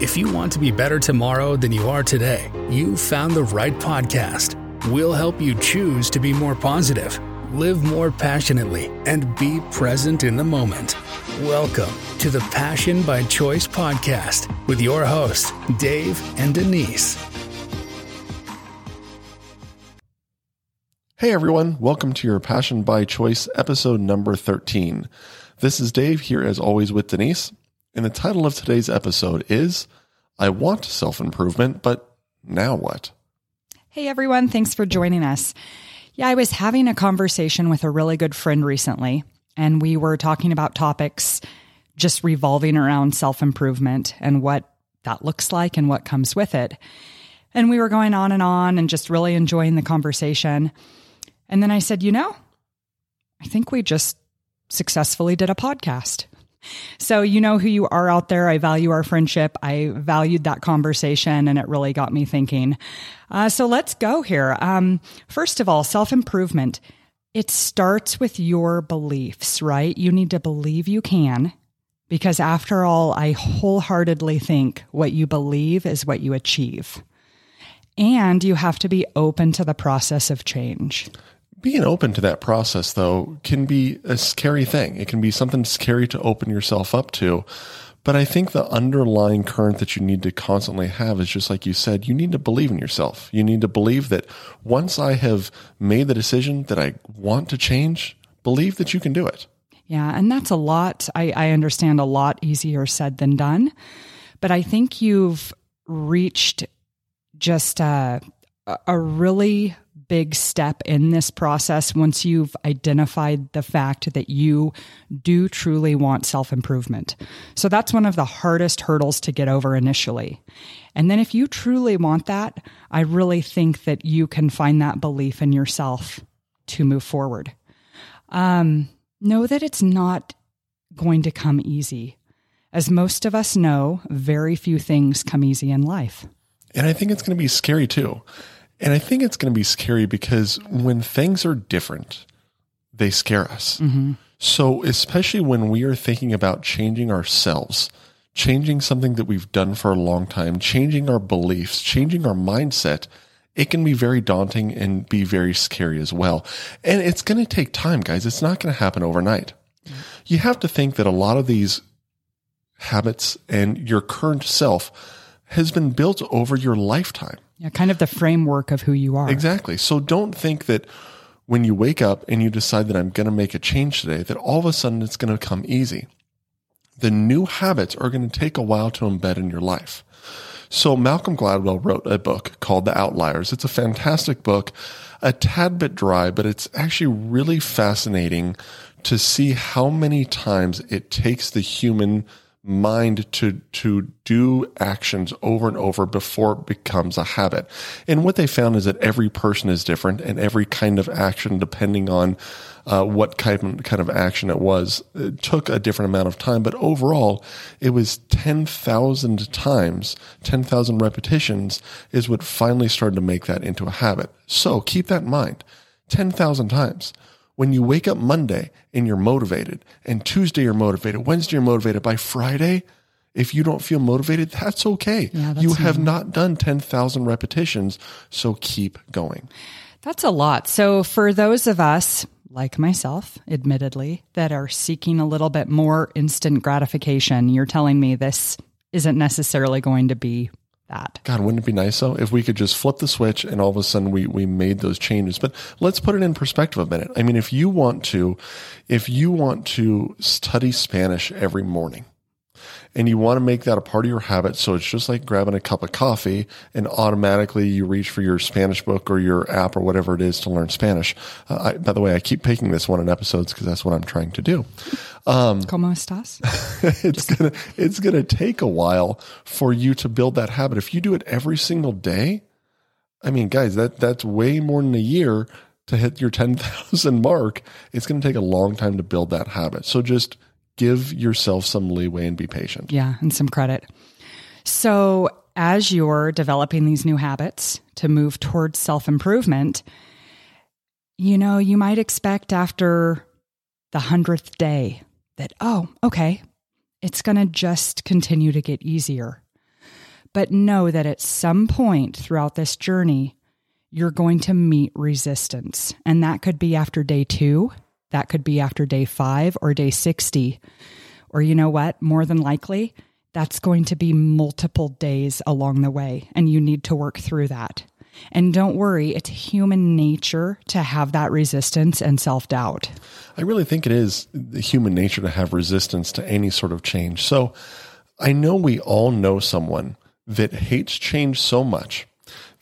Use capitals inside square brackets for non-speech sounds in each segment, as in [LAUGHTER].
If you want to be better tomorrow than you are today, you've found the right podcast. We'll help you choose to be more positive, live more passionately, and be present in the moment. Welcome to the Passion by Choice podcast with your hosts, Dave and Denise. Hey everyone, welcome to your Passion by Choice episode number 13. This is Dave here as always with Denise, and the title of today's episode is I Want Self Improvement, but Now What? Hey everyone, thanks for joining us. Yeah, I was having a conversation with a really good friend recently, and we were talking about topics just revolving around self improvement and what that looks like and what comes with it. And we were going on and on and just really enjoying the conversation. And then I said, you know, I think we just successfully did a podcast. So, you know who you are out there. I value our friendship. I valued that conversation and it really got me thinking. Uh, so, let's go here. Um, first of all, self improvement. It starts with your beliefs, right? You need to believe you can, because after all, I wholeheartedly think what you believe is what you achieve. And you have to be open to the process of change being open to that process though can be a scary thing. It can be something scary to open yourself up to. But I think the underlying current that you need to constantly have is just like you said, you need to believe in yourself. You need to believe that once I have made the decision that I want to change, believe that you can do it. Yeah. And that's a lot. I, I understand a lot easier said than done. But I think you've reached just a, a really big step in this process once you've identified the fact that you do truly want self improvement. So that's one of the hardest hurdles to get over initially. And then if you truly want that, I really think that you can find that belief in yourself to move forward. Um, know that it's not going to come easy. As most of us know, very few things come easy in life. And I think it's going to be scary too. And I think it's going to be scary because when things are different, they scare us. Mm-hmm. So, especially when we are thinking about changing ourselves, changing something that we've done for a long time, changing our beliefs, changing our mindset, it can be very daunting and be very scary as well. And it's going to take time, guys. It's not going to happen overnight. Mm-hmm. You have to think that a lot of these habits and your current self has been built over your lifetime. Yeah, kind of the framework of who you are. Exactly. So don't think that when you wake up and you decide that I'm going to make a change today, that all of a sudden it's going to come easy. The new habits are going to take a while to embed in your life. So Malcolm Gladwell wrote a book called The Outliers. It's a fantastic book, a tad bit dry, but it's actually really fascinating to see how many times it takes the human mind to to do actions over and over before it becomes a habit. And what they found is that every person is different, and every kind of action, depending on uh, what kind of, kind of action it was, it took a different amount of time. But overall, it was ten thousand times, ten thousand repetitions is what finally started to make that into a habit. So keep that in mind, ten thousand times when you wake up Monday and you're motivated, and Tuesday you're motivated, Wednesday you're motivated, by Friday, if you don't feel motivated, that's okay. Yeah, that's you have not done 10,000 repetitions, so keep going. That's a lot. So, for those of us, like myself, admittedly, that are seeking a little bit more instant gratification, you're telling me this isn't necessarily going to be that. God, wouldn't it be nice though if we could just flip the switch and all of a sudden we we made those changes? But let's put it in perspective a minute. I mean, if you want to, if you want to study Spanish every morning, and you want to make that a part of your habit. So it's just like grabbing a cup of coffee and automatically you reach for your Spanish book or your app or whatever it is to learn Spanish. Uh, I, by the way, I keep picking this one in episodes because that's what I'm trying to do. Um, ¿Cómo estás? [LAUGHS] it's gonna it's gonna take a while for you to build that habit. If you do it every single day, I mean, guys, that that's way more than a year to hit your 10,000 [LAUGHS] mark. It's going to take a long time to build that habit. So just give yourself some leeway and be patient. Yeah, and some credit. So, as you're developing these new habits to move towards self improvement, you know, you might expect after the hundredth day that, oh, okay, it's going to just continue to get easier. But know that at some point throughout this journey, you're going to meet resistance. And that could be after day two, that could be after day five or day 60. Or you know what? More than likely, that's going to be multiple days along the way. And you need to work through that. And don't worry, it's human nature to have that resistance and self doubt. I really think it is human nature to have resistance to any sort of change. So I know we all know someone that hates change so much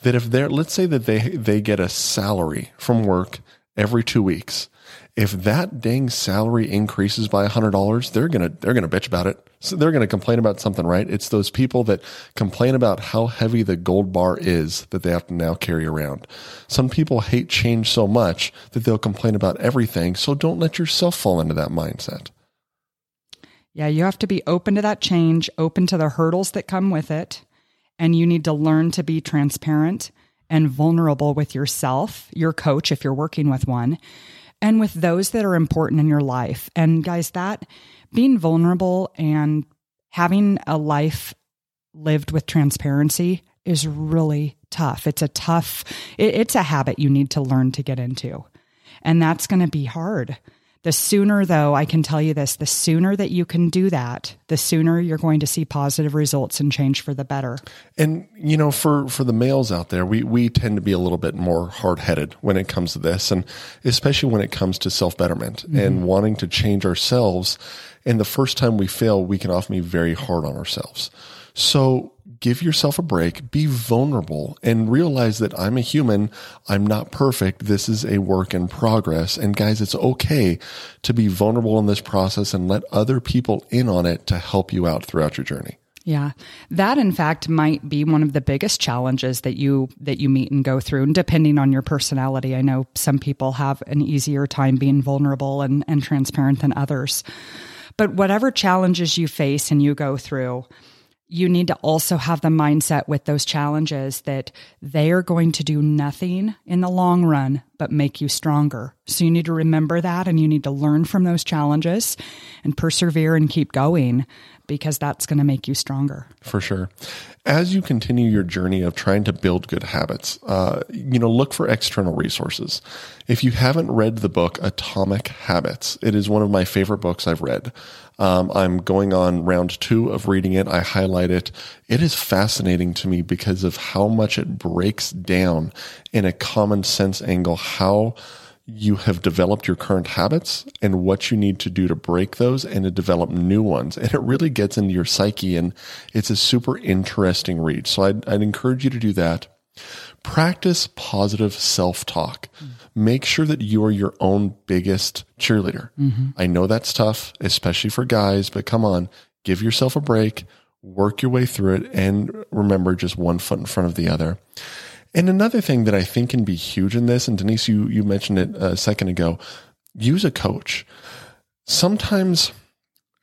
that if they're, let's say that they, they get a salary from work every two weeks if that dang salary increases by $100, they're going to, they're going to bitch about it. So they're going to complain about something, right? It's those people that complain about how heavy the gold bar is that they have to now carry around. Some people hate change so much that they'll complain about everything. So don't let yourself fall into that mindset. Yeah, you have to be open to that change, open to the hurdles that come with it. And you need to learn to be transparent and vulnerable with yourself, your coach, if you're working with one, and with those that are important in your life. And guys, that being vulnerable and having a life lived with transparency is really tough. It's a tough, it's a habit you need to learn to get into. And that's going to be hard. The sooner, though, I can tell you this the sooner that you can do that, the sooner you're going to see positive results and change for the better. And, you know, for, for the males out there, we, we tend to be a little bit more hard headed when it comes to this, and especially when it comes to self betterment mm-hmm. and wanting to change ourselves. And the first time we fail, we can often be very hard on ourselves. So give yourself a break, be vulnerable, and realize that I'm a human. I'm not perfect. This is a work in progress. And guys, it's okay to be vulnerable in this process and let other people in on it to help you out throughout your journey. Yeah. That in fact might be one of the biggest challenges that you that you meet and go through and depending on your personality. I know some people have an easier time being vulnerable and, and transparent than others. But whatever challenges you face and you go through, you need to also have the mindset with those challenges that they are going to do nothing in the long run but make you stronger. So you need to remember that and you need to learn from those challenges and persevere and keep going because that's going to make you stronger. For sure. As you continue your journey of trying to build good habits, uh, you know, look for external resources. If you haven't read the book Atomic Habits, it is one of my favorite books I've read. Um, I'm going on round two of reading it. I highlight it. It is fascinating to me because of how much it breaks down in a common sense angle how you have developed your current habits and what you need to do to break those and to develop new ones. And it really gets into your psyche and it's a super interesting read. So I'd, I'd encourage you to do that. Practice positive self talk. Mm-hmm. Make sure that you are your own biggest cheerleader. Mm-hmm. I know that's tough, especially for guys, but come on, give yourself a break, work your way through it, and remember just one foot in front of the other. And another thing that I think can be huge in this, and Denise, you, you mentioned it a second ago, use a coach. Sometimes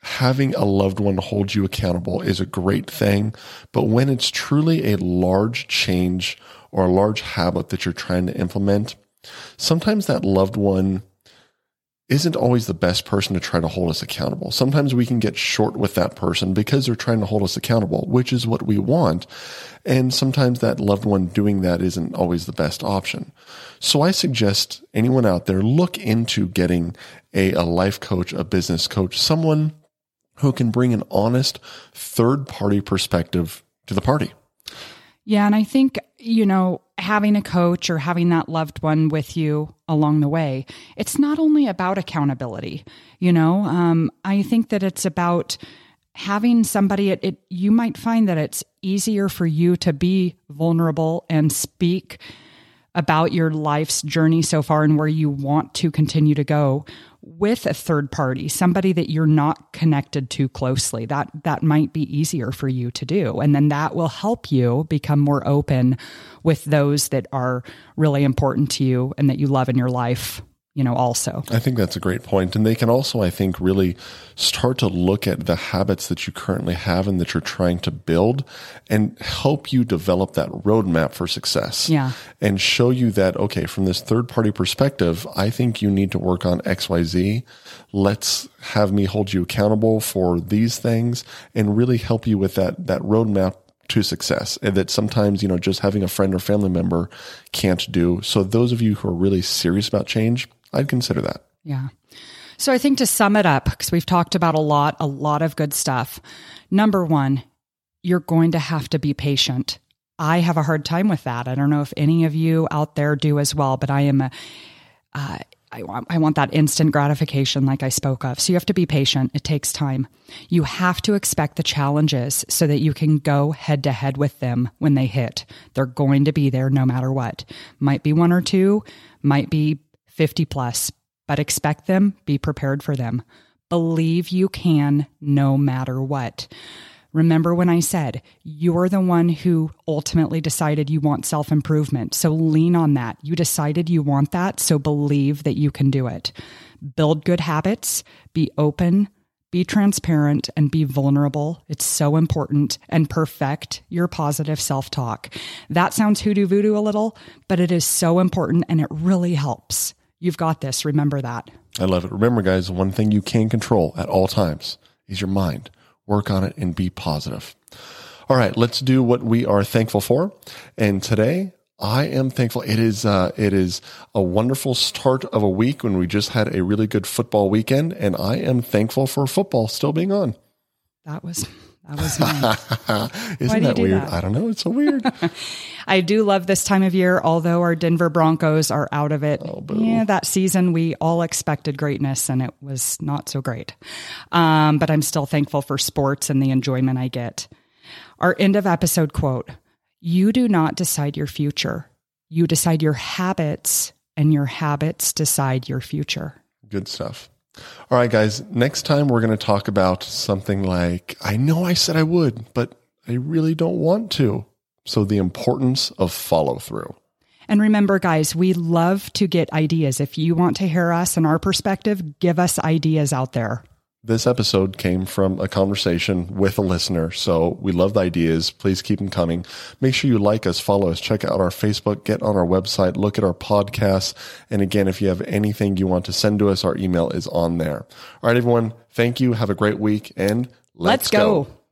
having a loved one hold you accountable is a great thing, but when it's truly a large change or a large habit that you're trying to implement, sometimes that loved one isn't always the best person to try to hold us accountable. Sometimes we can get short with that person because they're trying to hold us accountable, which is what we want. And sometimes that loved one doing that isn't always the best option. So I suggest anyone out there look into getting a, a life coach, a business coach, someone who can bring an honest third party perspective to the party. Yeah. And I think, you know, having a coach or having that loved one with you along the way, it's not only about accountability. You know, um, I think that it's about having somebody, it, it, you might find that it's easier for you to be vulnerable and speak about your life's journey so far and where you want to continue to go with a third party, somebody that you're not connected to closely. That that might be easier for you to do. And then that will help you become more open with those that are really important to you and that you love in your life you know, also. I think that's a great point. And they can also, I think, really start to look at the habits that you currently have and that you're trying to build and help you develop that roadmap for success. Yeah. And show you that, okay, from this third party perspective, I think you need to work on XYZ. Let's have me hold you accountable for these things and really help you with that, that roadmap to success and that sometimes, you know, just having a friend or family member can't do. So those of you who are really serious about change, I'd consider that. Yeah. So I think to sum it up, because we've talked about a lot, a lot of good stuff. Number one, you're going to have to be patient. I have a hard time with that. I don't know if any of you out there do as well, but I am a, uh, I want, I want that instant gratification, like I spoke of. So you have to be patient. It takes time. You have to expect the challenges so that you can go head to head with them when they hit. They're going to be there no matter what. Might be one or two, might be 50 plus, but expect them, be prepared for them. Believe you can no matter what. Remember when I said you're the one who ultimately decided you want self improvement. So lean on that. You decided you want that. So believe that you can do it. Build good habits, be open, be transparent, and be vulnerable. It's so important and perfect your positive self talk. That sounds hoodoo voodoo a little, but it is so important and it really helps. You've got this. Remember that. I love it. Remember, guys, the one thing you can control at all times is your mind work on it and be positive. All right, let's do what we are thankful for. And today, I am thankful. It is uh, it is a wonderful start of a week when we just had a really good football weekend, and I am thankful for football still being on. That was that was mine. [LAUGHS] Isn't that weird? That? I don't know. It's so weird. [LAUGHS] [LAUGHS] I do love this time of year, although our Denver Broncos are out of it. Oh, yeah, that season we all expected greatness and it was not so great. Um, but I'm still thankful for sports and the enjoyment I get. Our end of episode quote You do not decide your future, you decide your habits, and your habits decide your future. Good stuff. All right, guys, next time we're going to talk about something like I know I said I would, but I really don't want to. So, the importance of follow through. And remember, guys, we love to get ideas. If you want to hear us and our perspective, give us ideas out there. This episode came from a conversation with a listener. So we love the ideas. Please keep them coming. Make sure you like us, follow us, check out our Facebook, get on our website, look at our podcasts. And again, if you have anything you want to send to us, our email is on there. All right, everyone. Thank you. Have a great week and let's, let's go. go.